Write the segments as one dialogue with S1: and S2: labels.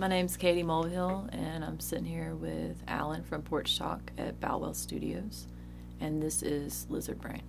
S1: My name's Kaydee Mulvehill, and I'm sitting here with Alan from Porch Talk at Boutwell Studios, and this is Lizard Brain.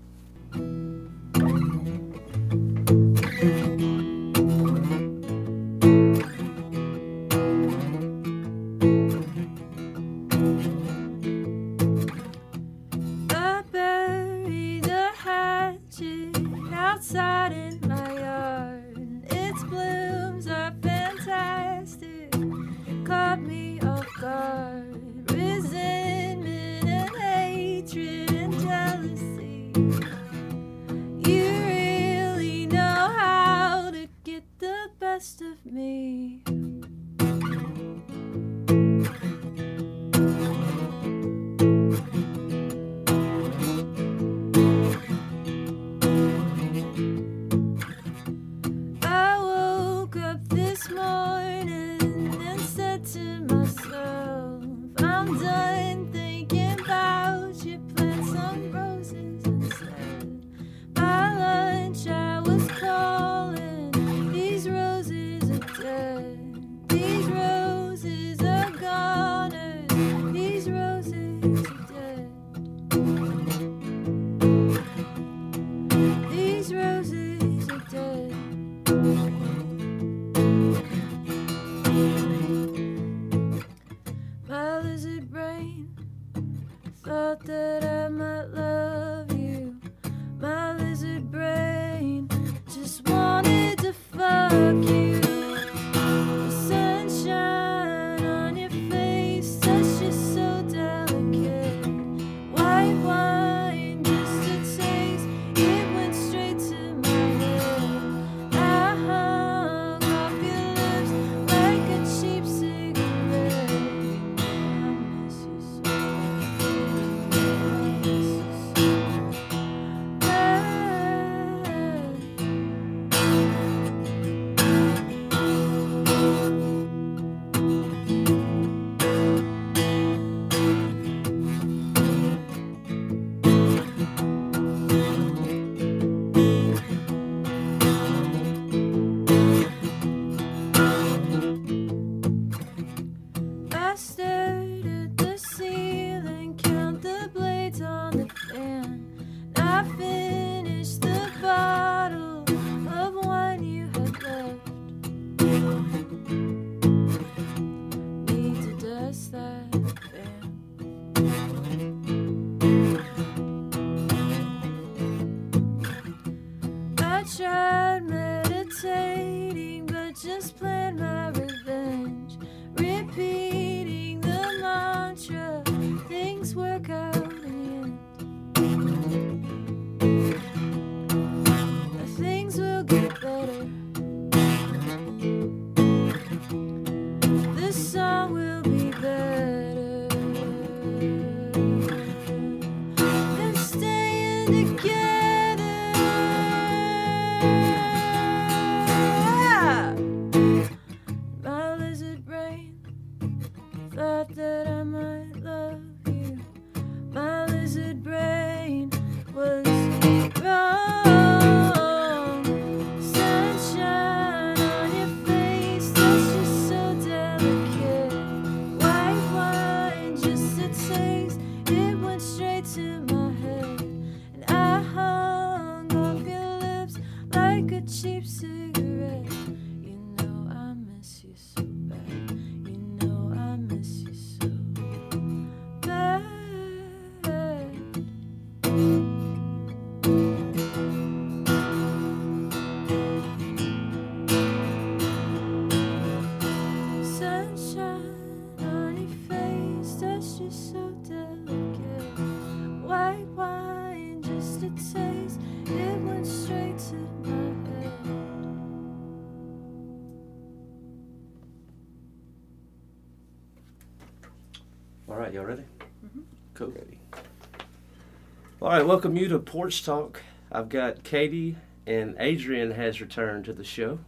S2: All right, welcome you to Porch Talk. I've got Kaydee and Adrian has returned to the show.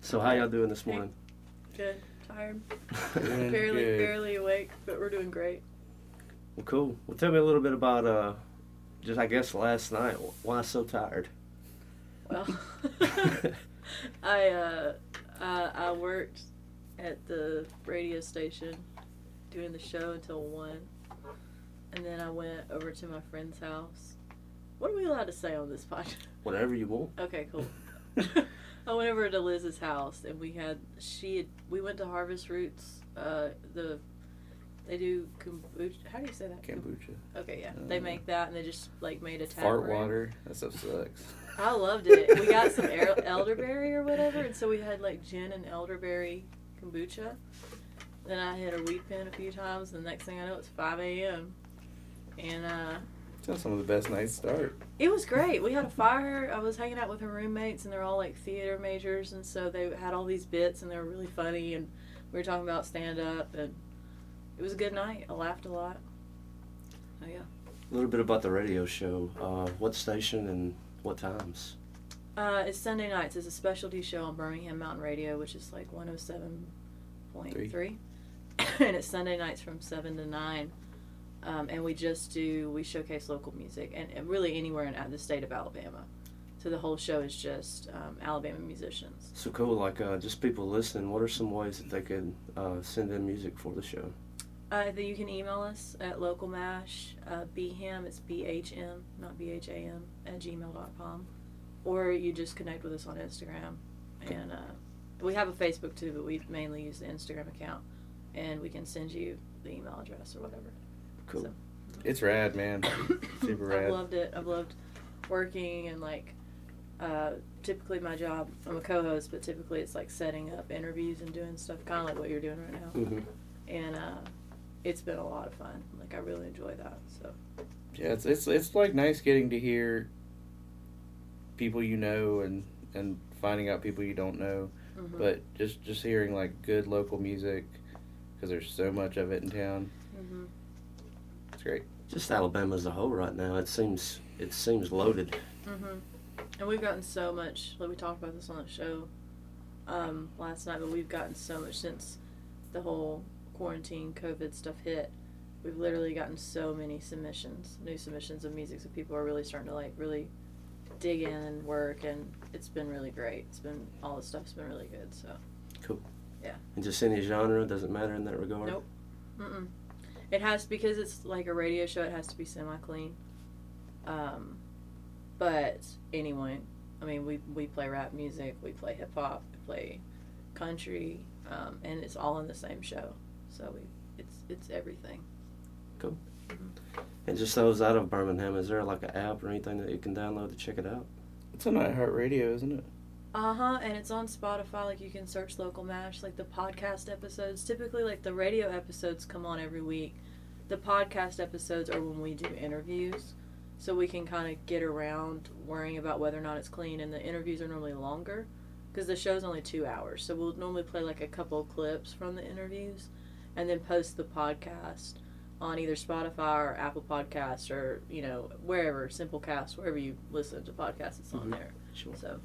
S2: So how y'all doing this morning?
S1: Good. Tired.
S3: Doing
S1: barely,
S3: good.
S1: barely awake, but we're doing great.
S2: Well, cool. Well, tell me a little bit about uh, just I guess last night. Why so tired?
S1: Well, I uh, uh, I worked at the radio station doing the show until one, and then I went over to my friend's house. What are we allowed to say on this podcast?
S2: Whatever you want.
S1: Okay, cool. I went over to Liz's house and we had she had, we went to Harvest Roots. Uh, the they do kombucha. How do you say that?
S3: Kombucha.
S1: Okay, yeah, they
S3: Uh,
S1: make that and they just like made a tap
S3: Fart
S1: room.
S3: water. That stuff sucks.
S1: I loved it. We got some elderberry or whatever, and so we had like gin and elderberry kombucha. Then I hit a weed pen a few times, and the next thing I know, it's 5 a.m. And uh,
S3: Sounds some of the best nights start.
S1: it was great. We had a fire. I was hanging out with her roommates, and they're all like theater majors, and so they had all these bits, and they were really funny. And we were talking about stand up, and it was a good night. I laughed a lot. Oh yeah.
S2: A little bit about the radio show. Uh, what station and what times?
S1: Uh, it's Sunday nights. It's a specialty show on Birmingham Mountain Radio, which is like 107.3. and it's Sunday nights from 7 to 9. Um, and we just do, we showcase local music and, and really anywhere in the state of Alabama. So the whole show is just um, Alabama musicians.
S2: So cool. Like uh, just people listening. What are some ways that they could uh, send in music for the show?
S1: Uh, then you can email us at localmash, uh, bhm, it's B-H-M, not B-H-A-M, at gmail.com. Or you just connect with us on Instagram. And uh, we have a Facebook too, but we mainly use the Instagram account. And we can send you the email address or whatever.
S2: Cool.
S1: So-
S3: It's rad, man. Super rad.
S1: I've loved it. I've loved working and like uh, typically my job, I'm a co-host, but typically it's like setting up interviews and doing stuff, kind of like what you're doing right now.
S2: hmm
S1: And uh, it's been a lot of fun. Like I really enjoy that. So
S3: Yeah, it's it's it's like nice getting to hear people you know and and finding out people you don't know.
S1: mhm.
S3: But just just hearing like good local music because there's so much of it in town. It's great.
S2: Just Alabama as a whole right now. It seems it seems loaded.
S1: Mm-hmm. And we've gotten so much. Like we talked about this on the show um, last night, but we've gotten so much since the whole quarantine COVID stuff hit. We've literally gotten so many submissions, new submissions of music, so people are really starting to like really dig in and work, and it's been really great. It's been all the stuff's been really good. So cool. Yeah.
S2: And just any genre doesn't matter in that regard.
S1: Nope. Mm-mm. It has because it's like a radio show. It has to be semi clean. Um, but anyway, I mean, we we play rap music, we play hip hop, we play country, um, and it's all in the same show. So we it's it's everything. Cool.
S2: And just those out of Birmingham, is there like an app or anything that you can download to check it out?
S3: It's on iHeartRadio, isn't it?
S1: Uh huh. And it's on Spotify. Like you can search local mash. Like the podcast episodes. Typically, like the radio episodes come on every week. The podcast episodes are when we do interviews, so we can kind of get around worrying about whether or not it's clean. And the interviews are normally longer, because the show's only two hours. So we'll normally play like a couple of clips from the interviews, and then post the podcast on either Spotify or Apple Podcasts or you know wherever Simplecast, wherever you listen to podcasts, it's on
S2: Mhm.
S1: there.
S2: Sure.
S1: So.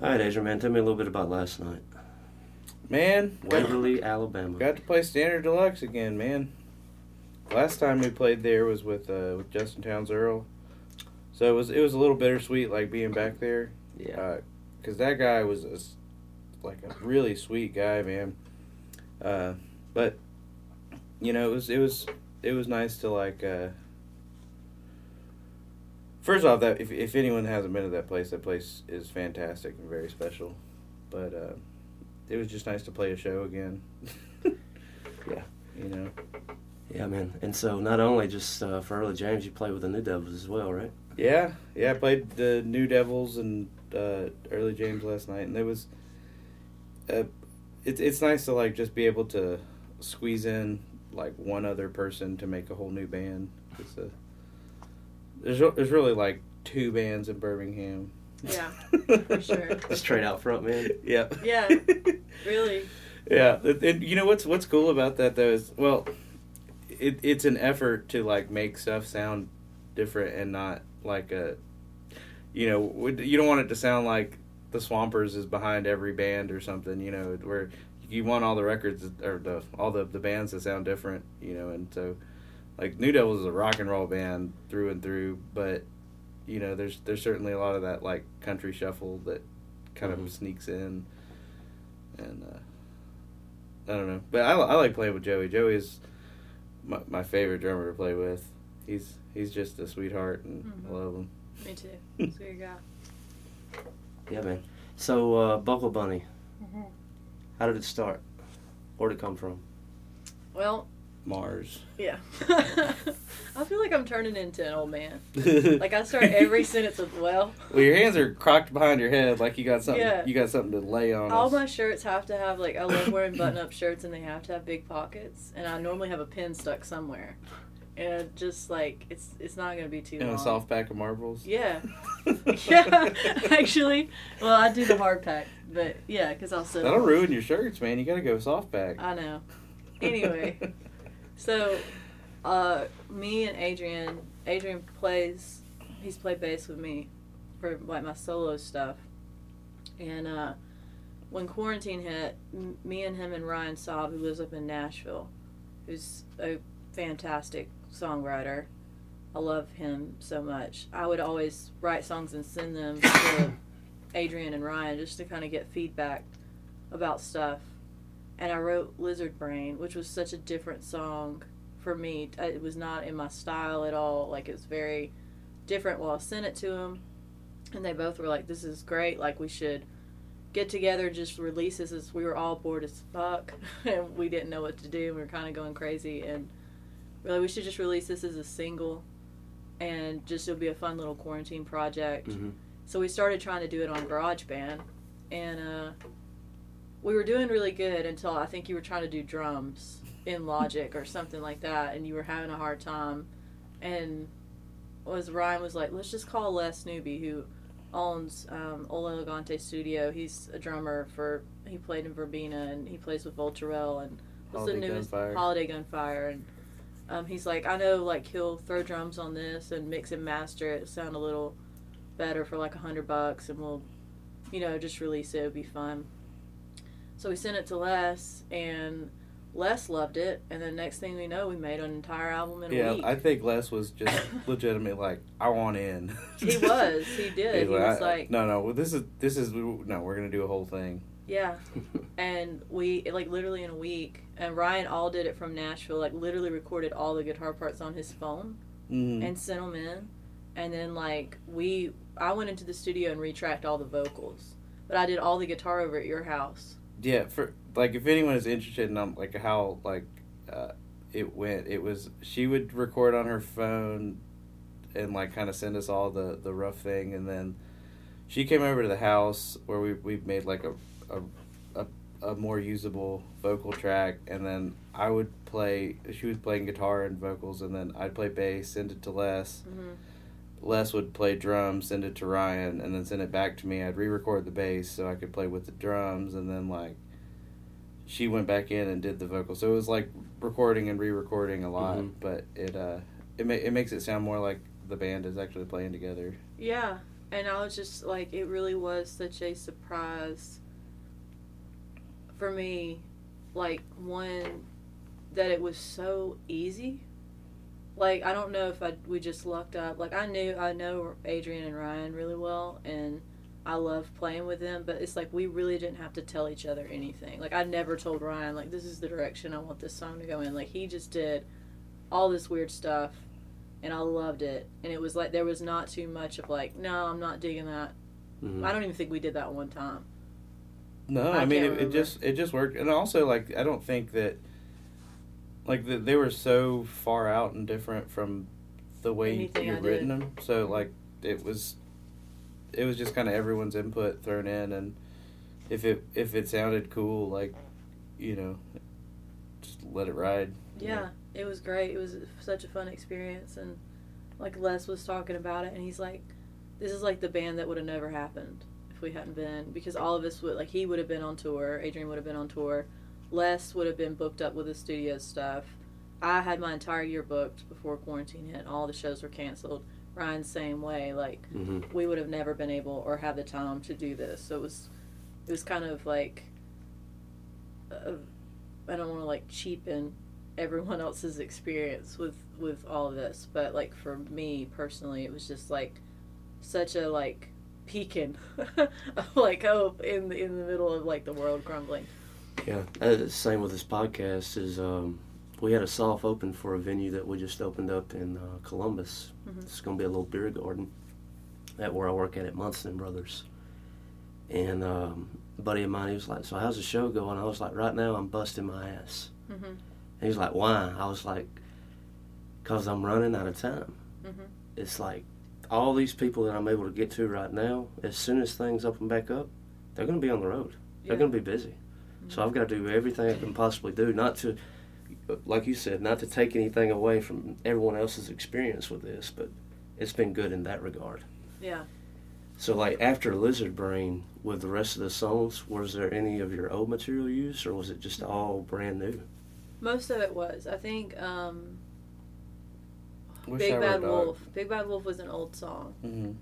S2: All right, Adrian, man, tell me a little bit about last night.
S3: Man, got,
S2: Waverly, Alabama.
S3: got to play Standard Deluxe again, man. Last time we played there was with uh, with Justin Townes Earle, so it was it was a little bittersweet, like being back there.
S2: Yeah.
S3: because that guy was a like a really sweet guy, man. Uh, but you know, it was it was it was nice to like. Uh, first off, that if if anyone hasn't been to that place, that place is fantastic and very special. But uh, it was just nice to play a show again.
S2: Yeah.
S3: you know.
S2: Yeah, man. And so not only just uh, for early James, you play with the New Devils as well, right?
S3: Yeah, yeah. I played the New Devils and uh, early James last night, and it was. Uh, it's it's nice to like just be able to squeeze in like one other person to make a whole new band. It's a, there's there's really like two bands in Birmingham.
S1: Yeah, for sure.
S2: Straight out front, man.
S3: Yep.
S1: Yeah. Really?
S3: Yeah, and- and you know what's what's cool about that though is well, it it's an effort to like make stuff sound different and not like a, you know, you don't want it to sound like the Swampers is behind every band or something. You know, where you want all the records or the all the the bands to sound different. You know, and so like New Devils is a rock and roll band through and through, but you know, there's there's certainly a lot of that like country shuffle that kind
S2: Mhm.
S3: of sneaks in, and. uh I don't know, but I, I like playing with Joey. Joey is my, my favorite drummer to play with. He's he's just a sweetheart, and I
S1: Mhm.
S3: love him.
S1: Me too. That's who you got.
S2: Yeah, man. So, uh, Buckle Bunny,
S1: Mm-hmm.
S2: how did it start? Where'd it come from?
S1: Well,
S3: Mars.
S1: yeah. I feel like I'm turning into an old man. Like I start every sentence with "well."
S3: well, your hands are crocked behind your head, like you got something.
S1: Yeah.
S3: You got something to lay on.
S1: All
S3: us.
S1: my shirts have to have like I love wearing button-up shirts, and they have to have big pockets. And I normally have a pin stuck somewhere, and just like it's it's not gonna be too
S3: and
S1: long.
S3: a soft pack of marbles.
S1: Yeah, yeah. Actually, well, I do the hard pack, but yeah, because I'll.
S3: That'll ruin your shirts, man. You got to go soft pack.
S1: I know. Anyway, so uh, me and Adrian, Adrian plays. He's played bass with me for like my solo stuff, and uh, when quarantine hit, m- me and him and Ryan Saab, who lives up in Nashville, who's a fantastic songwriter. I love him so much. I would always write songs and send them to Adrian and Ryan just to kind of get feedback about stuff. And I wrote Lizard Brain, which was such a different song for me. Uh, It was not in my style at all. Like it was very different. Well, I sent it to them, and they both were like, "This is great. Like we should get together, and just release this." As we were all bored as fuck, and we didn't know what to do. We were kind of going crazy, and really, we should just release this as a single, and just it'll be a fun little quarantine project.
S2: Mm-hmm.
S1: So we started trying to do it on GarageBand, and uh, we were doing really good until I think you were trying to do drums in Logic or something like that, and you were having a hard time. And was Ryan was like, let's just call Les Nuby, who owns um, Ol' Elegante Studio. He's a drummer for he played in Verbena and he plays with Vulture Whale and what's
S3: Holiday
S1: the newest
S3: Gunfire.
S1: Holiday Gunfire and. Um, he's like, I know, like he'll throw drums on this and mix and master it, sound a little better for like a hundred bucks, and we'll, you know, just release it. It'd be fun. So we sent it to Les, and Les loved it. And then next thing we know, we made an entire album in a
S3: Yeah,
S1: week.
S3: I think Les was just legitimately like, I want in.
S1: he was. He did.
S3: He's
S1: he was
S3: I-
S1: like,
S3: no, no. Well, this is this is no. We're gonna do a whole thing.
S1: yeah. And we like literally in a week. And Ryan all did it from Nashville. Like literally recorded all the guitar parts on his phone.
S3: Mm.
S1: and sent them in. And then like we, I went into the studio and retracked all the vocals, but I did all the guitar over at your house.
S3: Yeah, for like if anyone is interested in um, like how like uh, it went, it was she would record on her phone and like kind of send us all the the rough thing, and then she came over to the house where we we made like a a a, a more usable vocal track, and then I would play. She was playing guitar and vocals, and then I'd play bass, send it to Les.
S1: Mm-hmm.
S3: Les would play drums, send it to Ryan, and then send it back to me. I'd re-record the bass so I could play with the drums, and then like she went back in and did the vocals. So it was like recording and re-recording a lot,
S2: Mhm.
S3: but it uh it ma- it makes it sound more like the band is actually playing together.
S1: Yeah, and I was just like, it really was such a surprise for me. Like one that it was so easy. Like I don't know if I we just lucked up. Like I knew I know Adrian and Ryan really well, and I love playing with them. But it's like we really didn't have to tell each other anything. Like I never told Ryan like this is the direction I want this song to go in. Like he just did all this weird stuff and I loved it. And it was like there was not too much of like, no, I'm not digging that.
S2: Mhm.
S1: I don't even think we did that one time.
S3: No,
S1: I
S3: I, mean it, it just it just worked, and also like I don't think that like the, they were so far out and different from the way
S1: Anything
S3: you've written them. So like it was it was just kind of everyone's input thrown in, and if it if it sounded cool, like you know, just let it ride.
S1: Yeah,
S3: know.
S1: it was great. It was such a fun experience, and like Les was talking about it, and he's like, "This is like the band that would have never happened if we hadn't been because all of us would like he would have been on tour, Adrian would have been on tour, Les would have been booked up with the studio stuff. I had my entire year booked before quarantine hit. All the shows were canceled. Ryan same way. Like
S2: hmm
S1: we would have never been able or had the time to do this. So it was, it was kind of like, uh, I don't want to like cheapen everyone else's experience with with all of this, but like for me personally, it was just like such a like beacon of like hope in the, in the middle of like the world crumbling.
S2: Yeah, uh, same with this podcast. Is um, we had a soft open for a venue that we just opened up in uh, Columbus.
S1: Mhm.
S2: It's going to be a little beer garden at where I work at at Munson Brothers. And um, a buddy of mine, he was like, "So how's the show going?" I was like, "Right now, I'm busting my ass."
S1: Mm-hmm.
S2: And he's like, "Why?" I was like, "Cause I'm running out of time."
S1: Mhm.
S2: It's like all these people that I'm able to get to right now. As soon as things open back up, they're going to be on the road. They're going to be busy. So I've got to do everything I can possibly do, not to, like you said, not to take anything away from everyone else's experience with this, but it's been good in that regard.
S1: Yeah.
S2: So, like after Lizard Brain, with the rest of the songs, was there any of your old material used, or was it just all brand new?
S1: Most of it was. I think um,
S3: Wish
S1: Big
S3: I Were a
S1: Bad
S3: Dog.
S1: Wolf. Big Bad Wolf was an old song.
S3: Mhm.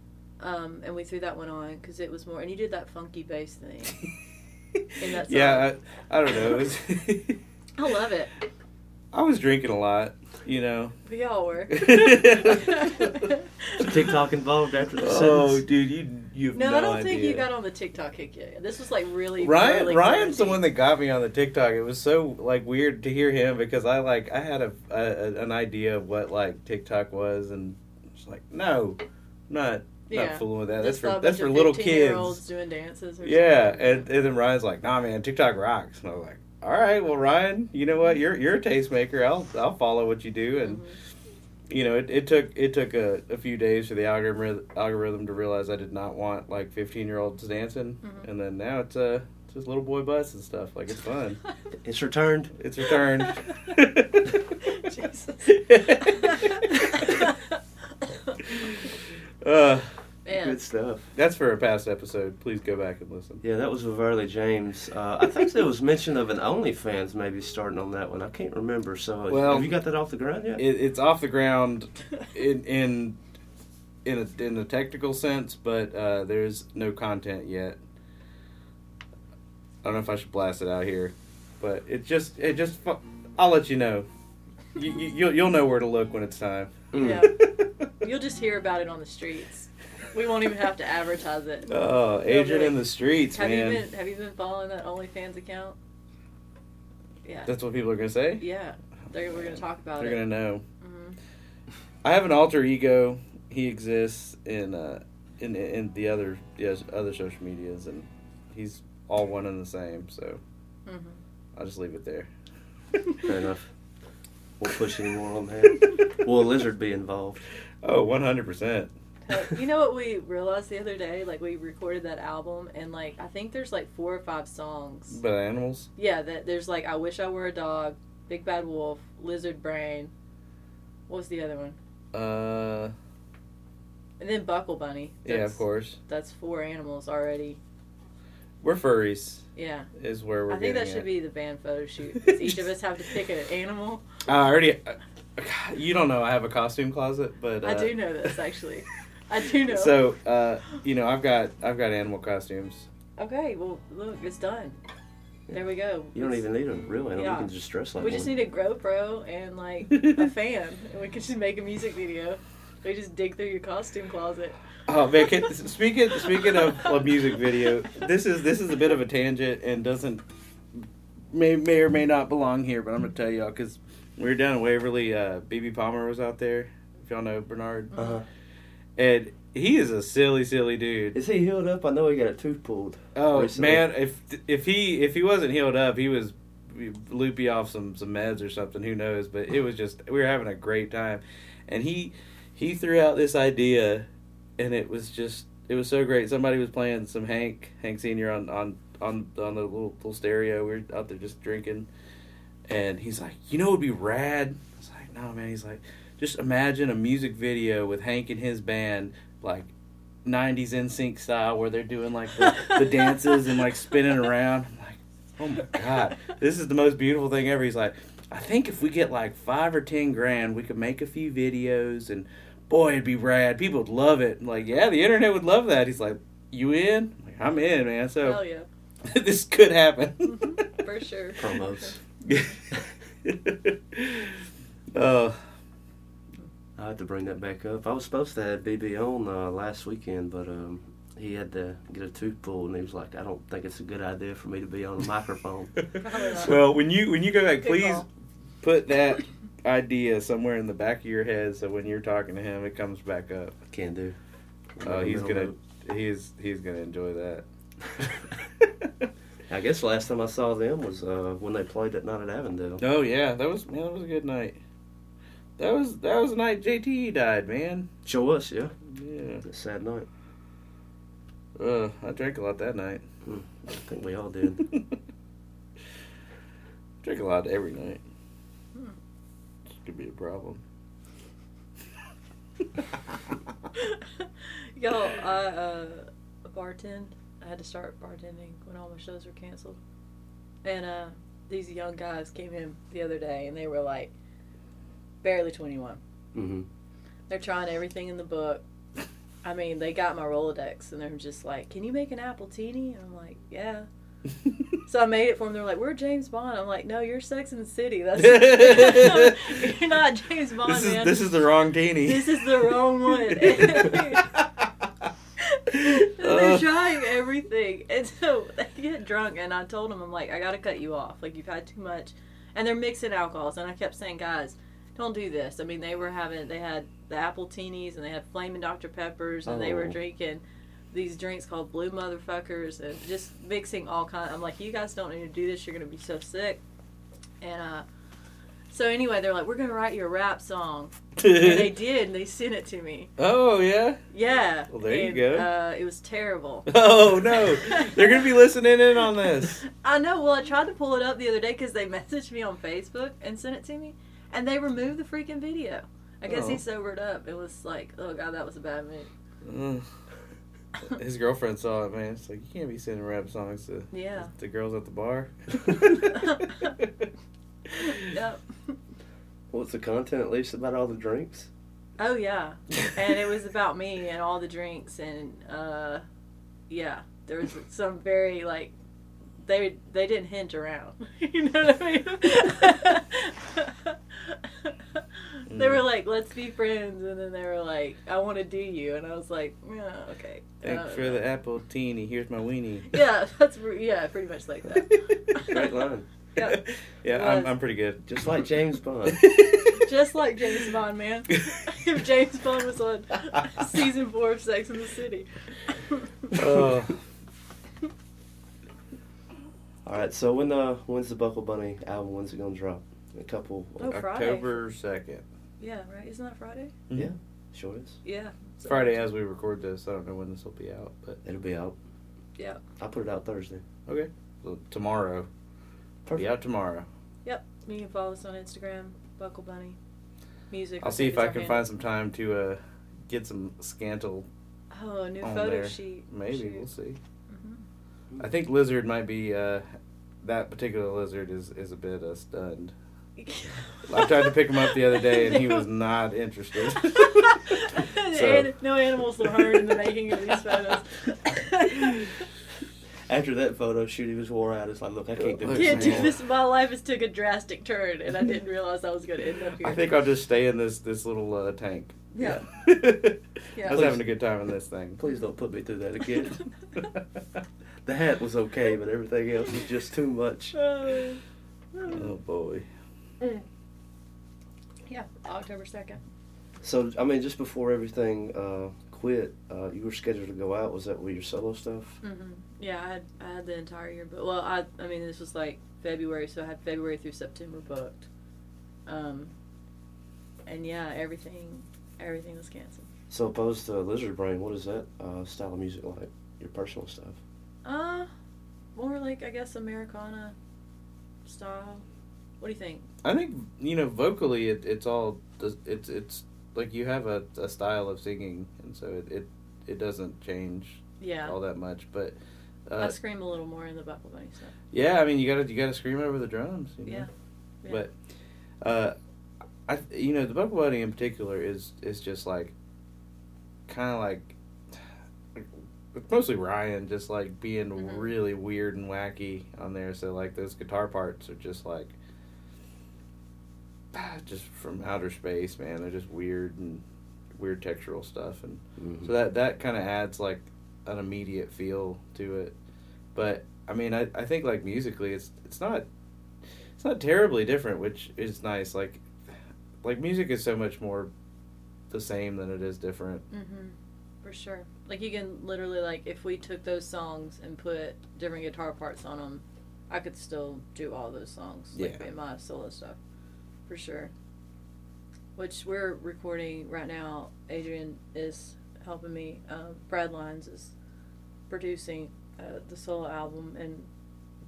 S1: Um, and we threw that one on because it was more, and you did that funky bass thing. In that
S3: yeah, I, I don't know. Was
S1: I love it.
S3: I was drinking a lot, you know.
S1: We all were.
S2: TikTok involved after the
S3: oh,
S2: sentence?
S3: dude, you you've
S1: no,
S3: no,
S1: I don't think you got on the TikTok kick yet. This was like really
S3: Ryan
S1: early
S3: Ryan's the
S1: quarantine.
S3: one that got me on the TikTok. It was so like weird to hear him because I like I had a, a an idea of what like TikTok was and it's like no, not
S1: Yeah.
S3: not fooling with that. That's for that's for little kids.
S1: doing dances. Or
S3: Yeah,
S1: something.
S3: and, and then Ryan's like, nah, man, TikTok rocks. And I was like, all right, well, Ryan, you know what? You're you're a tastemaker. I'll I'll follow what you do. And
S1: Mhm.
S3: you know, it, it took it took a, a few days for the algorithm algorithm to realize I did not want like 15 year olds dancing.
S1: Mhm.
S3: And then now it's uh it's just little boy butts and stuff. Like it's fun.
S2: It's returned.
S3: It's returned.
S1: Jesus.
S3: uh,
S1: Man.
S2: Good stuff.
S3: that's for a past episode. Please go back and listen.
S2: Yeah, that was with Early James. Uh, I think there was mention of an OnlyFans maybe starting on that one. I can't remember. So
S3: Well-
S2: have you got that off the ground yet?
S3: It, it's off the ground in in in a, in a technical sense, but uh, there's no content yet. I don't know if I should blast it out here, but it just it just I'll let you know. You, you, you'll you'll know where to look when it's time.
S2: Mm.
S1: Yeah. You'll just hear about it on the streets we won't even have to advertise it.
S3: Oh, Adrian like, in the streets,
S1: have
S3: man.
S1: You been, have you been following that OnlyFans account? Yeah.
S3: That's what people are gonna say.
S1: Yeah, They're, we're gonna talk about
S3: They're
S1: it.
S3: They're gonna know.
S1: Mm-hmm.
S3: I have an alter ego. He exists in uh, in in the other yes other social medias, and he's all one and the same. So
S1: mm-hmm.
S3: I'll just leave it there.
S2: Fair enough. We'll push any more on that. Will a lizard be involved?
S3: Oh, 100%.
S1: But you know what we realized the other day? Like we recorded that album, and like I think there's like four or five songs.
S3: But animals.
S1: Yeah, that there's like I wish I were a dog, Big Bad Wolf, Lizard Brain. What was the other one?
S3: Uh.
S1: And then Buckle Bunny. That's, yeah,
S3: of course.
S1: That's four animals already.
S3: We're furries.
S1: Yeah.
S3: Is where we're.
S1: I think that should be the band photo shoot. Each of us have to pick an animal.
S3: I already. Uh, you don't know I have a costume closet, but uh,
S1: I do know this actually. I do know.
S3: So, uh, you know, I've got I've got animal costumes.
S1: okay, well look, it's done. There we go.
S2: You don't
S1: It's-
S2: even need a real animal.
S1: Yeah.
S2: You can just dress like
S1: We
S2: one.
S1: just need a GoPro and like a fan, and we can just make a music video. We just dig through your costume closet.
S3: Oh man! Can, speaking speaking of a music video, this is this is a bit of a tangent and doesn't may may or may not belong here, but I'm gonna tell y'all because we were down in Waverly. Uh, BB Palmer was out there. If y'all know Bernard,
S2: Uh-huh.
S3: And he is a silly, silly dude.
S2: Is he healed up? I know he got a tooth pulled.
S3: Oh
S2: recently.
S3: man, if if he if he wasn't healed up, he was loopy off some some meds or something. Who knows? But it was just we were having a great time, and he he threw out this idea, and it was just it was so great. Somebody was playing some Hank Hank Senior on on on on the little little stereo. We were out there just drinking, and he's like, you know, it would be rad. I was like, no man. He's like, just imagine a music video with Hank and his band like 90s NSYNC style where they're doing like the, the dances and like spinning around. I'm like, oh my god, this is the most beautiful thing ever. He's like, I think if we get like five or ten grand, we could make a few videos, and boy, it'd be rad. People would love it. I'm like, yeah, the internet would love that. He's like, you in? I'm, like, I'm in, man.
S1: So, Hell
S3: So
S1: yeah,
S3: this could happen.
S1: Mhm, for sure.
S2: Promos.
S3: Oh,
S2: I had to bring that back up. I was supposed to have BB on uh, last weekend, but um, he had to get a tooth pulled, and he was like, "I don't think it's a good idea for me to be on a microphone."
S1: Probably
S3: well, when you when you go back, please put that idea somewhere in the back of your head, so when you're talking to him, it comes back up.
S2: Can do.
S3: Oh, he's gonna he's he's gonna enjoy that.
S2: I guess last time I saw them was uh, when they played at Night at Avondale.
S3: Oh yeah, that was man, that was a good night. That was that was the night JT died, man.
S2: Show us, yeah.
S3: Yeah.
S2: It's a sad night.
S3: Uh, I drank a lot that night.
S2: I think we all did.
S3: Drink a lot every night.
S1: Hmm.
S3: This could be a problem.
S1: Yo, I uh, bartend. I had to start bartending when all my shows were canceled, and uh, these young guys came in the other day, and they were like barely twenty one.
S2: hmm
S1: They're trying everything in the book. I mean, they got my Rolodex, and they're just like, "Can you make an apple teeny?" And I'm like, "Yeah." So I made it for them. They're like, "We're James Bond." I'm like, "No, you're Sex and the City. That's you're not James Bond,
S3: this is
S1: man.
S3: this is the wrong teeny.
S1: This is the wrong one." they're
S3: Uh,
S1: trying everything, and so they get drunk. And I told them, I'm like, I gotta cut you off. Like you've had too much, and they're mixing alcohols. And I kept saying, guys, don't do this. I mean, they were having, they had the apple teenies, and they had flaming Dr Peppers, and they were
S2: Oh.
S1: drinking these drinks called blue motherfuckers, and just mixing all kind. I'm like, you guys don't need to do this. You're gonna be so sick. And uh, so anyway, they're like, we're gonna write you a rap song, and they did. And they sent it to me.
S3: oh yeah.
S1: Yeah.
S3: Well, there you go.
S1: Uh, it was terrible.
S3: Oh no, they're gonna be listening in on this.
S1: I know. Well, I tried to pull it up the other day because they messaged me on Facebook and sent it to me, and they removed the freaking video. I guess
S3: Oh.
S1: he sobered up. It was like, oh god, that was a bad move.
S3: Ugh. His girlfriend saw it, man. It's like you can't be sending rap songs to
S1: Yeah.
S3: the girls at the bar.
S1: Yep.
S2: What's the content at least about all the drinks?
S1: Oh yeah, and it was about me and all the drinks and uh, yeah, there was some very like they they didn't hint around. you know what I mean? they were like, "Let's be friends," and then they were like, "I want to do you," and I was like, "Yeah, okay."
S3: Thanks
S1: Uh,
S3: for the apple teeny. Here's my weenie.
S1: Yeah, that's re- yeah, pretty much like that.
S2: Great line.
S1: Yeah.
S3: yeah, I'm. I'm pretty good.
S2: Just like James Bond.
S1: Just like James Bond, man. if James Bond was on season four of Sex in the City.
S3: Oh.
S2: All right, so when the when's the Buckle Bunny album? When's it gonna drop? A couple.
S1: Oh, Friday.
S3: October second.
S1: Yeah, right. Isn't that Friday?
S2: Yeah, sure is.
S1: Yeah. So-
S3: Friday as we record this. I don't know when this will be out, but
S2: It'll be out.
S1: Yeah.
S2: I put it out Thursday.
S3: okay. So tomorrow. Be out tomorrow.
S1: Yep. You can follow us on Instagram, Buckle Bunny. Music.
S3: I'll see if I can find some time to uh, get some Scantle.
S1: Oh, a new
S3: on
S1: photo
S3: there.
S1: sheet.
S3: Maybe
S1: Shoot.
S3: we'll see.
S1: Mhm.
S3: I think Lizard might be. Uh, that particular lizard is is a bit uh, stunned. I tried to pick him up the other day and he was not interested. So-
S1: And no animals were harmed in the making of these photos.
S2: After that photo shoot, he was wore out. It's like, look, I can't do this
S1: Can't do this. My life has took a drastic turn, and I didn't realize I was going to end up here.
S3: I think I'll just stay in this this little uh, tank.
S1: Yeah.
S3: I was
S2: Please.
S3: having a good time in this thing.
S2: Please don't put me through that again. the hat was okay, but everything else was just too much.
S1: Uh,
S3: Oh boy.
S1: Mm. Yeah, October second.
S2: So, I mean, just before everything uh, quit, uh, you were scheduled to go out. Was that with your solo stuff?
S1: hmm Yeah, I had I had the entire year, but well, I I mean this was like February, so I had February through September booked. Um, and yeah, everything everything was canceled.
S2: So, opposed to Lizard Brain, what is that uh, style of music like? Your personal stuff?
S1: Uh, more like I guess Americana style. What do you think?
S3: I think you know vocally it, it's all it's it's like you have a, a style of singing and so it, it it doesn't change
S1: Yeah.
S3: all that much but
S1: I
S3: Uh,
S1: scream a little more in the Buckle Bunny stuff.
S3: yeah, I mean, you gotta you gotta scream over the drums. You know?
S1: Yeah. Yeah.
S3: But, uh, I you know the Buckle Bunny in particular is is just like, kind of like. It's mostly Ryan just like being
S1: Mhm.
S3: really weird and wacky on there. So like those guitar parts are just like just from outer space, man. They're just weird and weird textural stuff and
S2: Mhm.
S3: so that that kind of adds like an immediate feel to it. But I mean, I, I think like musically, it's it's not it's not terribly different, which is nice. Like like music is so much more the same than it is different.
S1: Mm-hmm. For sure. Like you can literally like if we took those songs and put different guitar parts on them, I could still do all those songs. Like
S3: Yeah.
S1: in my solo stuff, for sure. Which we're recording right now. Adrian is helping me. Uh, Brad Lines is producing uh, the solo album and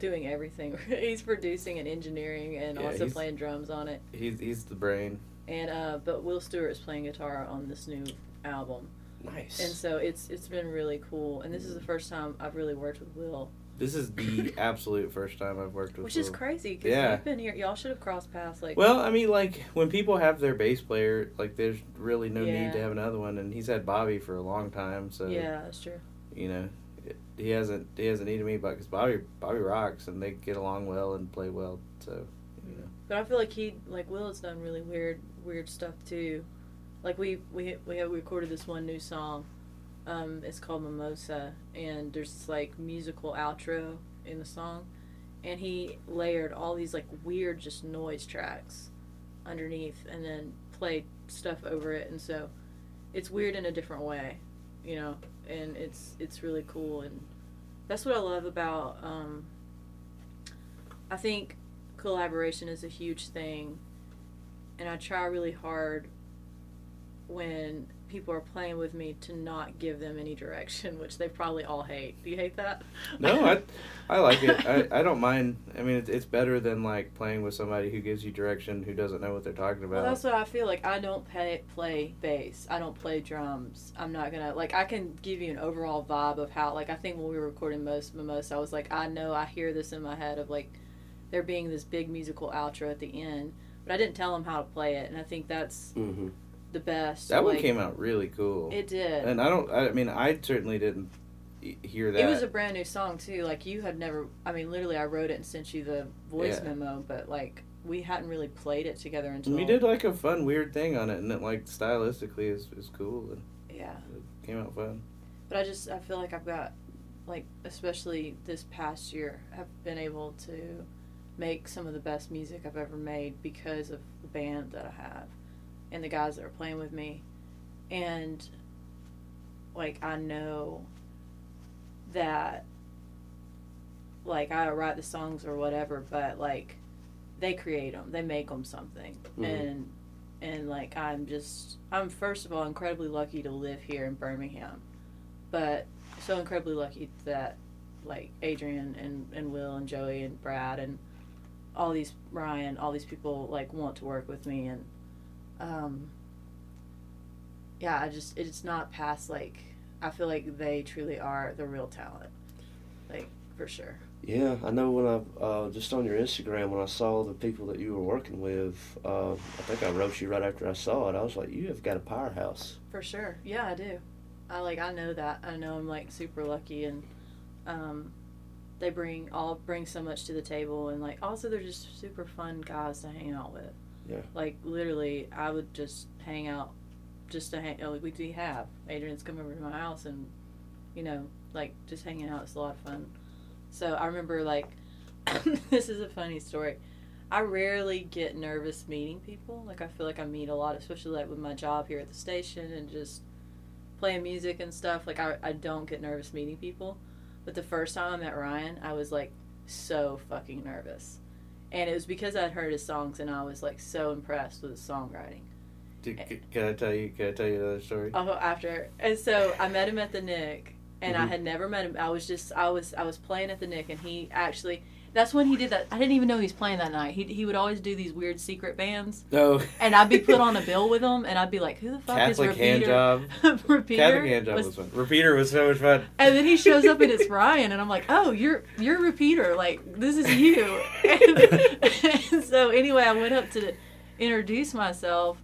S1: doing everything. he's producing and engineering and
S3: Yeah,
S1: also playing drums on it.
S3: He's he's the brain.
S1: And uh, but Will Stewart is playing guitar on this new album.
S2: Nice.
S1: And so it's it's been really cool, and this is the first time I've really worked with Will,
S3: This is the absolute first time I've worked with.
S1: which is crazy because
S3: Yeah.
S1: you've been here. Y'all should have crossed paths. Like,
S3: Well, I mean, like when people have their bass player, like there's really no
S1: Yeah.
S3: need to have another one, and he's had Bobby for a long time, so
S1: yeah, that's true.
S3: you know, it, he hasn't he hasn't needed me, but because Bobby Bobby rocks and they get along well and play well, so you know.
S1: But I feel like he, like Will, has done really weird, weird stuff too. Like we we we have recorded this one new song. Um, it's called Mimosa, and there's this like musical outro in the song, and he layered all these like weird just noise tracks underneath, and then played stuff over it, and so it's weird in a different way, you know, and it's it's really cool, and that's what I love about. Um, I think collaboration is a huge thing and I try really hard when people are playing with me to not give them any direction, which they probably all hate. Do you hate that?
S3: No, I I like it. I, I don't mind. I mean, it's it's better than like playing with somebody who gives you direction who doesn't know what they're talking
S1: Well,
S3: about.
S1: that's what I feel like. I don't play, play bass. I don't play drums. I'm not gonna like. I can give you an overall vibe of how. Like I think when we were recording most Mimosa, I was like, I know I hear this in my head of like there being this big musical outro at the end, but I didn't tell them how to play it, and I think that's
S2: hmm
S1: the best.
S3: that one came out really cool.
S1: It did.
S3: and I don't. I mean, I certainly didn't hear that.
S1: It was a brand new song too. Like you had never. I mean, literally, I wrote it and sent you the voice
S3: Yeah.
S1: memo, but like we hadn't really played it together until
S3: we did like a fun weird thing on it, and it like stylistically is is cool and
S1: Yeah,
S3: it came out fun.
S1: but I just I feel like I've got like especially this past year I've been able to make some of the best music I've ever made because of the band that I have and the guys that are playing with me, and like I know that like I write the songs or whatever, but like they create them, they make them something,
S2: Mhm.
S1: and and like I'm just I'm first of all incredibly lucky to live here in Birmingham, but so incredibly lucky that like Adrian and and Will and Joey and Brad and all these Ryan, all these people like want to work with me and um yeah, I just it's not past like I feel like they truly are the real talent. Like for sure.
S2: Yeah, I know when I uh, just on your Instagram when I saw the people that you were working with, uh, I think I wrote you right after I saw it. I was like, you have got a powerhouse.
S1: For sure. Yeah, I do. I like I know that. I know I'm like super lucky and um they bring all bring so much to the table and like also they're just super fun guys to hang out with.
S2: Yeah.
S1: Like literally I would just hang out just to hang like we do have. Adrian's come over to my house and you know, like just hanging out is a lot of fun. So I remember like this is a funny story. I rarely get nervous meeting people. Like I feel like I meet a lot, especially like with my job here at the station and just playing music and stuff. Like I, I don't get nervous meeting people. But the first time I met Ryan, I was like so fucking nervous. And it was because I'd heard his songs and I was like so impressed with his songwriting.
S3: Did, can I tell you? Can I tell you another story?
S1: Oh, after and so I met him at the Nick, and I
S3: Mhm.
S1: had never met him. I was just I was I was playing at the Nick, and he actually That's when he did that. I didn't even know he was playing that night. He he would always do these weird secret bands,
S3: No.
S1: and I'd be put on a bill with him, and I'd be like, "Who the fuck
S3: Catholic
S1: is
S3: hand
S1: Repeater?"
S3: job.
S1: Repeater
S3: Catholic hand job was, fun. Repeater was so much fun.
S1: And then he shows up and it's Ryan, and I'm like, "Oh, you're you're Repeater. Like this is you." And, and so anyway, I went up to introduce myself,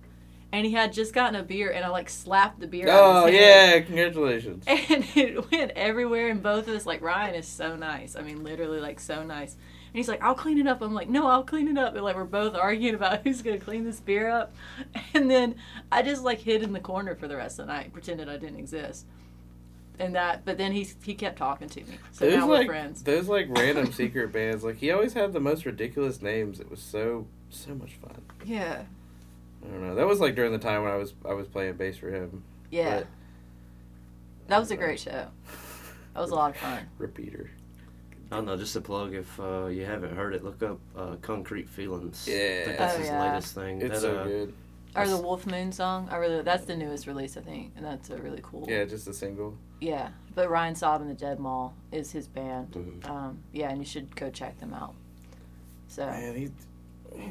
S1: and he had just gotten a beer, and I like slapped the beer.
S3: Oh
S1: of his hand.
S3: yeah, congratulations.
S1: and it went everywhere and both of us like ryan is so nice i mean literally like so nice and he's like i'll clean it up i'm like no i'll clean it up and like we're both arguing about who's gonna clean this beer up and then i just like hid in the corner for the rest of the night pretended i didn't exist and that but then he he kept talking to me so
S3: Those
S1: now we're friends
S3: those like random secret bands. Like he always had the most ridiculous names. It was so so much fun.
S1: yeah
S3: I don't know. That was like during the time when I was I was playing bass for him.
S1: yeah
S3: But-
S1: that was a great show that was a lot of fun
S3: Repeater.
S2: I don't know, just a plug. If uh, you haven't heard it, look up uh, "Concrete Feelings." Yeah, I
S3: Yeah.
S2: think that's
S1: Oh,
S2: his
S1: yeah.
S2: latest thing.
S3: It's
S2: That,
S3: so
S2: uh,
S3: good.
S1: or the wolf moon song i really that's the newest release i think and that's a really cool
S3: Yeah, just a single.
S1: Yeah, but Ryan Saab and the Dead Mall is his band.
S2: Mhm.
S1: Um, yeah, and you should go check them out. So
S3: Man, he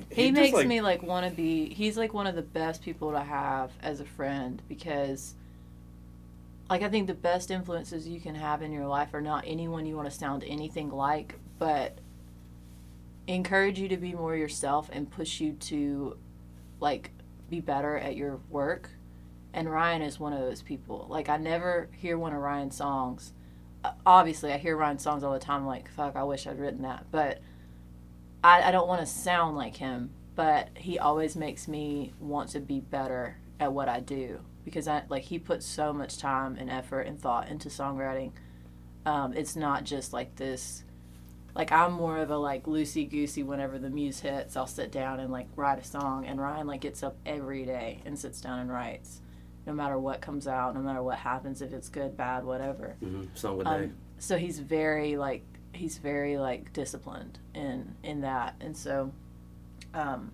S1: he,
S3: just,
S1: makes
S3: like-
S1: me like want to be. He's like one of the best people to have as a friend because, like, I think the best influences you can have in your life are not anyone you want to sound anything like, but encourage you to be more yourself and push you to, like, be better at your work. And Ryan is one of those people. Like, I never hear one of Ryan's songs. Obviously, I hear Ryan's songs all the time. Like, fuck, I wish I'd written that. But I, I don't want to sound like him, but he always makes me want to be better at what I do because I like he puts so much time and effort and thought into songwriting. Um, it's not just like this. Like I'm more of a like loosey goosey. Whenever the muse hits, I'll sit down and like write a song. And Ryan like gets up every day and sits down and writes, no matter what comes out, no matter what happens, if it's good, bad, whatever
S2: mhm, song a day.
S1: um, so he's very like he's very like disciplined in in that and so um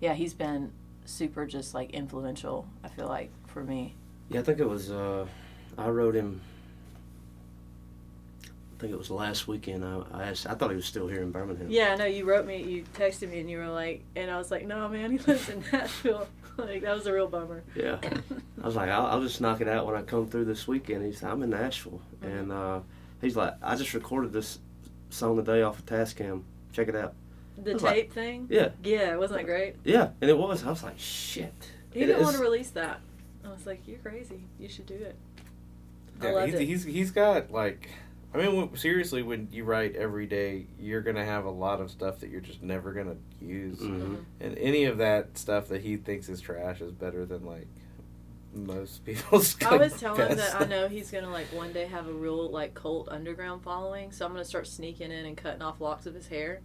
S1: yeah he's been super just like influential i feel like for me
S2: Yeah, I think it was. Uh, I wrote him. I think it was last weekend. I, I asked. I thought he was still here in Birmingham.
S1: yeah no you wrote me you texted me and you were like and i was like no man he lives in nashville like that was a real bummer
S2: Yeah. I was like, I'll, I'll just knock it out when I come through this weekend. He's, I'm in Nashville,
S1: Mm-hmm.
S2: and uh, he's like, I just recorded this song the day off of Tascam. Check it out.
S1: the
S2: was like-
S1: tape thing
S2: Yeah,
S1: yeah it wasn't that great
S2: yeah, and it was. I was like, shit.
S1: he didn't want to release that i was like you're crazy you should do it I loved
S3: he's,
S1: it.
S3: he's he's got like, I mean, w- seriously, when you write every day, you're gonna have a lot of stuff that you're just never gonna use,
S2: hmm
S3: and any of that stuff that he thinks is trash is better than like most people's.
S1: I was telling him that I know he's gonna like one day have a real like cult underground following, so I'm gonna start sneaking in and cutting off locks of his hair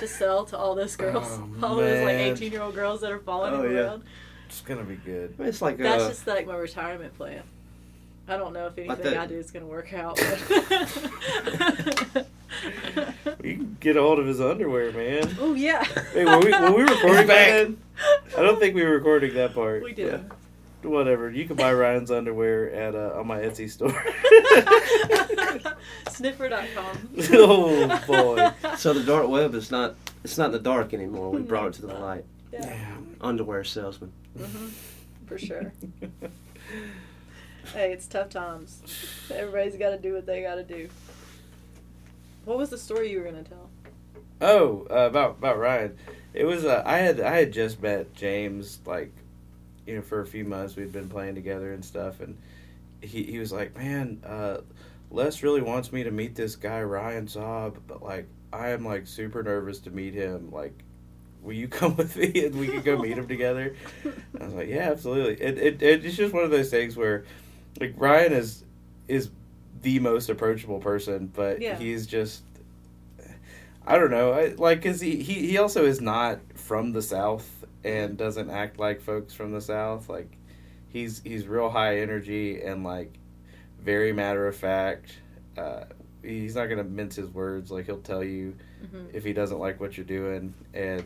S1: to sell to all those girls,
S3: Oh,
S1: all those like 18 year old girls that are following
S2: Oh,
S1: him
S2: yeah.
S1: around.
S3: It's gonna be good.
S2: It's like
S1: That's
S2: uh,
S1: just like my retirement plan. I don't know if anything
S2: that-
S1: I do is gonna work out. But
S3: You can get a hold of his underwear, man.
S1: oh yeah.
S3: Hey, were we, were we recording that?
S2: back.
S3: I don't think we were recording that part.
S1: We did.
S3: Whatever. You can buy Ryan's underwear at uh, on my Etsy store.
S1: Sniffer.com.
S3: Oh, boy.
S2: so the dark web is not. It's not in the dark anymore. We brought it to the light.
S1: Yeah,
S2: Underwear salesman.
S1: Mm-hmm. for sure. Hey, it's tough times. Everybody's got to do what they got to do. What was the story you were gonna tell?
S3: Oh, uh, about about Ryan. It was uh, I had I had just met James like, you know, for a few months we'd been playing together and stuff, and he he was like, man, uh, Les really wants me to meet this guy Ryan zob but like I am like super nervous to meet him. Like, will you come with me and we can go meet him together? I was like, yeah, absolutely. It, it, it it's just one of those things where, like Ryan is is the most approachable person, but
S1: Yeah.
S3: he's just I don't know, I, like cause he, he he also is not from the South and doesn't act like folks from the South. Like he's he's real high energy and like very matter of fact. Uh, he's not gonna mince his words. Like he'll tell you
S1: Mhm.
S3: if he doesn't like what you're doing, and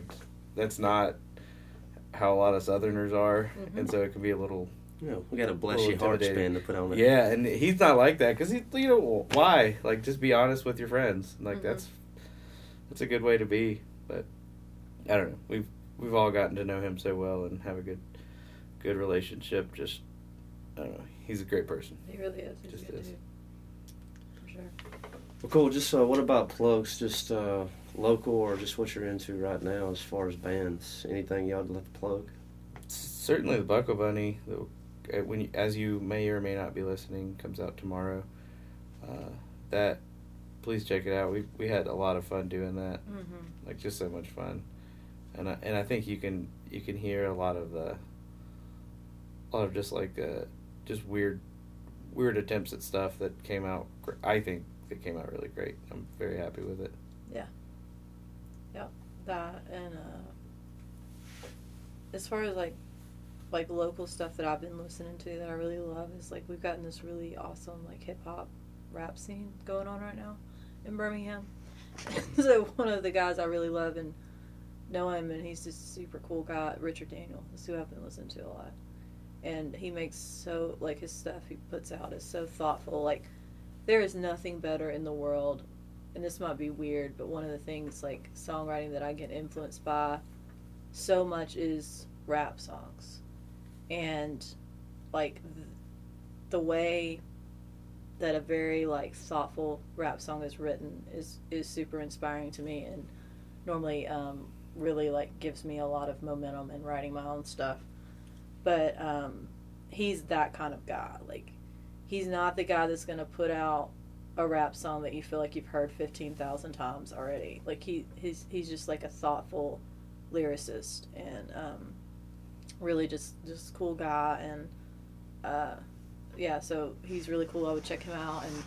S3: that's not how a lot of Southerners are,
S1: Mhm.
S3: and so it can be a little
S2: Yeah, we got a bless
S3: Little
S2: you heart
S3: intimidating.
S2: span to put on it.
S3: yeah. And he's not like that because he, you know, why? Like just be honest with your friends. Like
S1: Mhm.
S3: that's it's a good way to be. But I don't know. We've we've all gotten to know him so well and have a good good relationship. Just I don't know. He's a great person.
S1: He really is. He's
S3: Just
S1: a good
S3: is.
S1: dude. For sure.
S2: Well, cool. Just uh, what about plugs? Just uh, local or just what you're into right now as far as bands? Anything y'all'd like to plug?
S3: Certainly, the Buckle Bunny. the- uh, When you, as you may or may not be listening, comes out tomorrow. Uh, that please check it out. We we had a lot of fun doing that.
S1: Mm-hmm.
S3: like just so much fun and I, and I think you can you can hear a lot of the a lot of just like uh, just weird weird attempts at stuff that came out I think that came out really great I'm very happy with it Yeah. Yeah.
S1: That and uh, as far as like like local stuff that I've been listening to that I really love is like we've gotten this really awesome like hip hop rap scene going on right now in Birmingham. so one of the guys I really love and know him and he's just a super cool guy, Richard Daniel. That's who I've been listening to a lot. And he makes so like his stuff he puts out is so thoughtful. Like there is nothing better in the world and this might be weird, but one of the things like songwriting that I get influenced by so much is rap songs. And like th- the way that a very like thoughtful rap song is written is is super inspiring to me and normally um, really like gives me a lot of momentum in writing my own stuff. But um, he's that kind of guy. Like he's not the guy that's gonna put out a rap song that you feel like you've heard fifteen thousand times already. Like he he's he's just like a thoughtful lyricist and um, really just just cool guy and uh, yeah. So he's really cool. I would check him out and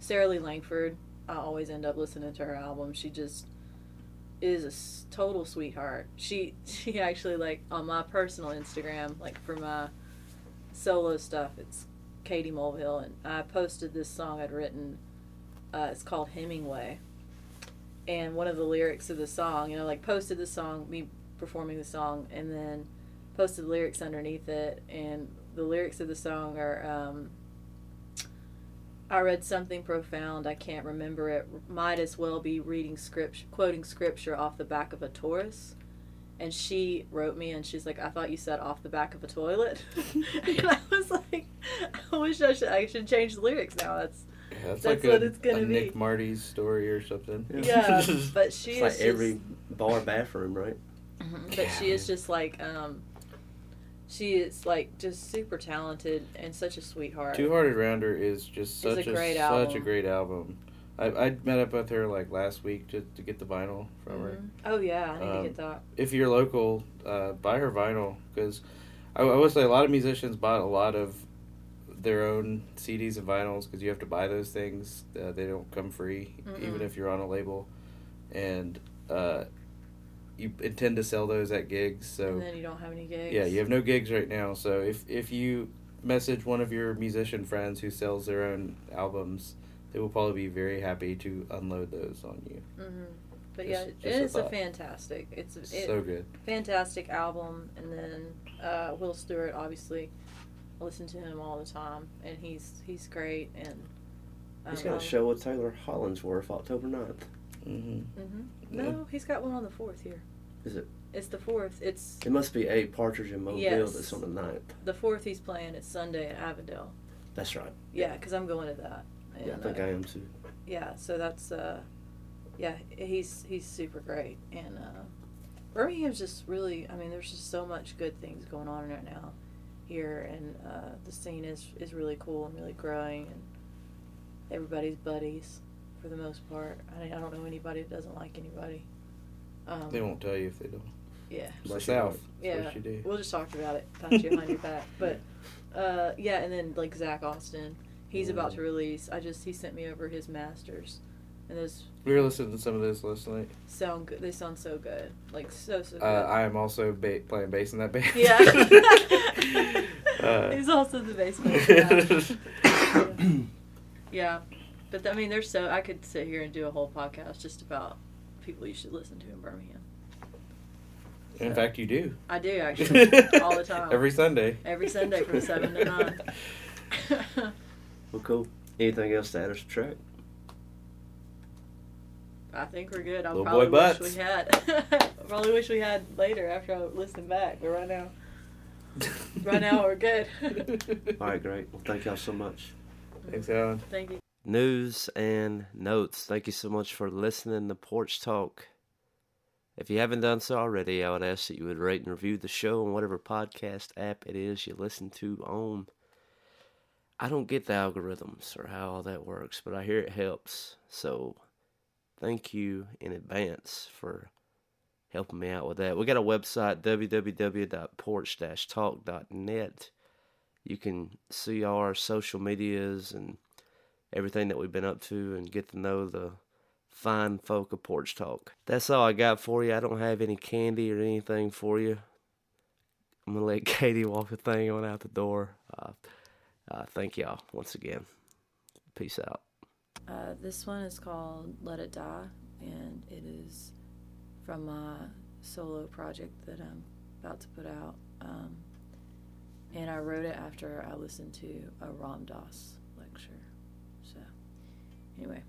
S1: Sarah Lee Langford. I always end up listening to her album. She just is a total sweetheart. She she actually like on my personal Instagram, like for my solo stuff, it's Kaydee Mulvehill, and I posted this song I'd written. Uh, it's called Hemingway, and one of the lyrics of the song, you know, like posted the song, me performing the song, and then posted the lyrics underneath it, and the lyrics of the song are. Um, I read something profound. I can't remember it. Might as well be reading script, quoting scripture off the back of a Taurus. And she wrote me, and she's like, "I thought you said off the back of a toilet." and I was like, "I wish I should. I should change the lyrics now." That's
S3: yeah, that's,
S1: That's
S3: like
S1: what
S3: a,
S1: it's gonna
S3: a
S1: be.
S3: Nick Marty's story or something
S1: yeah. but she
S2: It's
S1: is
S2: like
S1: just,
S2: every bar bathroom, right?
S1: Mhm, But she is just like, um, she is like just super talented and such a sweetheart.
S3: Two Hearted Rounder is just such
S1: a
S3: a,
S1: great
S3: such
S1: album.
S3: a great album I, I met up with her like last week to, to get the vinyl from her
S1: Mhm. Oh yeah, I need
S3: Um,
S1: to get that.
S3: if you're local, uh, buy her vinyl because I, I would say a lot of musicians bought a lot of their own CDs and vinyls because you have to buy those things. Uh, they don't come free, even
S1: Mm-mm.
S3: if you're on a label, and uh, you intend to sell those at gigs. So
S1: and then you don't have any gigs.
S3: yeah, you have no gigs right now. So if if you message one of your musician friends who sells their own albums, they will probably be very happy to unload those on you.
S1: hmm But
S3: Just-
S1: yeah,
S3: just a
S1: it's a
S3: thought.
S1: fantastic. It's a it,
S3: so good.
S1: fantastic album. And then uh, Will Stewart, obviously, I listen to him all the time, and he's he's great. And
S2: He's
S1: um,
S2: got a show with Taylor Hollingsworth October 9th.
S3: Hmm
S1: mhm. No, he's got one on the fourth here.
S2: Is it?
S1: It's the fourth. It's
S2: It must be a Partridge in Mobile
S1: Yes.
S2: that's on the ninth.
S1: the fourth. He's playing. It's Sunday at Avondale.
S2: That's right.
S1: Yeah, because I'm going to that. And,
S2: Yeah, I think
S1: uh,
S2: I am too.
S1: yeah so that's uh yeah he's he's super great and uh birmingham's just really i mean there's just so much good things going on right now here and uh the scene is is really cool and really growing and everybody's buddies for the most part i, I don't know anybody that doesn't like anybody um
S3: They won't tell you if they don't.
S1: yeah
S3: It's the South.
S1: yeah
S3: what you do.
S1: we'll just talk about it pat you behind your back but uh yeah and then like zach austin he's about
S3: Mm.
S1: to release i just he sent me over his masters and those
S3: We were listening to some of this last night.
S1: sound good. They sound so good, like so so good.
S3: Uh, I am also ba- playing bass in that band.
S1: yeah.
S3: Uh,
S1: He's also the bass player. Yeah. yeah, but I mean, there's so I could sit here and do a whole podcast just about people you should listen to in Birmingham.
S3: In fact, you do.
S1: I do actually all the time,
S3: Every Sunday.
S1: every Sunday from seven to nine.
S2: Well, cool. Anything else to add or subtract?
S1: I think we're good. I
S3: Little
S1: probably
S3: boy
S1: wish
S3: butts.
S1: we had. I probably wish we had later after I listen back, but right now, right now we're good.
S2: All right, great. Well, thank y'all so much.
S3: Thanks, Alan.
S1: Thank you.
S2: News and notes. Thank you so much for listening to Porch Talk. If you haven't done so already, I would ask that you would rate and review the show on whatever podcast app it is you listen to on. I don't get the algorithms or how all that works, but I hear it helps. So thank you in advance for helping me out with that. We got a website, www.porch-talk.net. You can see our social medias and everything that we've been up to and get to know the fine folk of Porch Talk. That's all I got for you. I don't have any candy or anything for you. I'm going to let Kaydee walk the thing on out the door. Uh, uh, thank y'all once again. Peace out.
S1: Uh, this one is called Let It Die, and it is from my solo project that I'm about to put out. Um, and I wrote it after I listened to a Ram Dass anyway.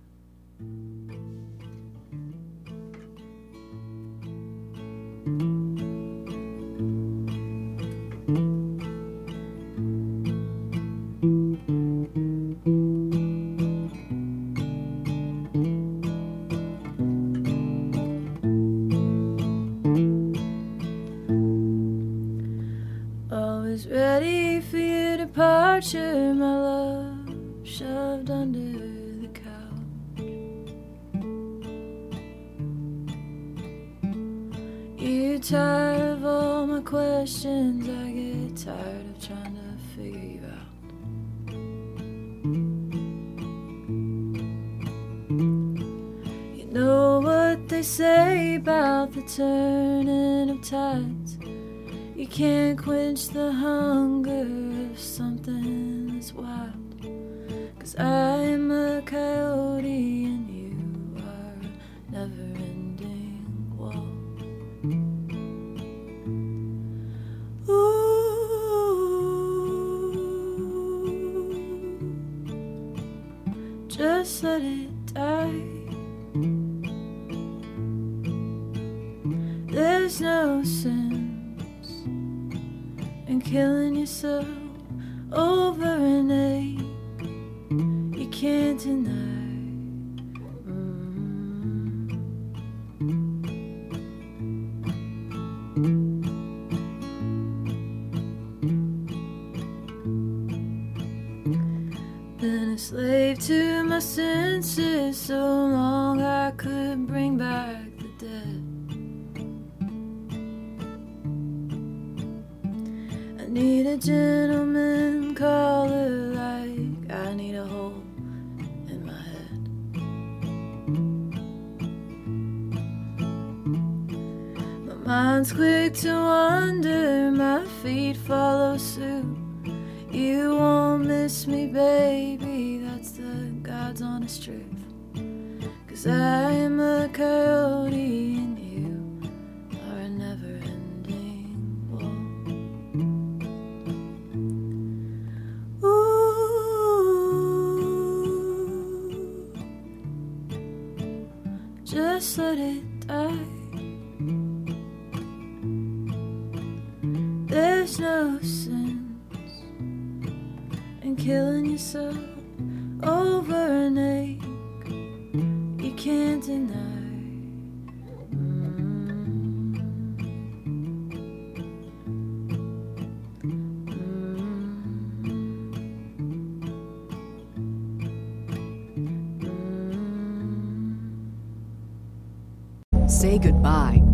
S1: Let it die. There's no sense in killing yourself over an ache you can't deny. Killing yourself over an ache you can't deny.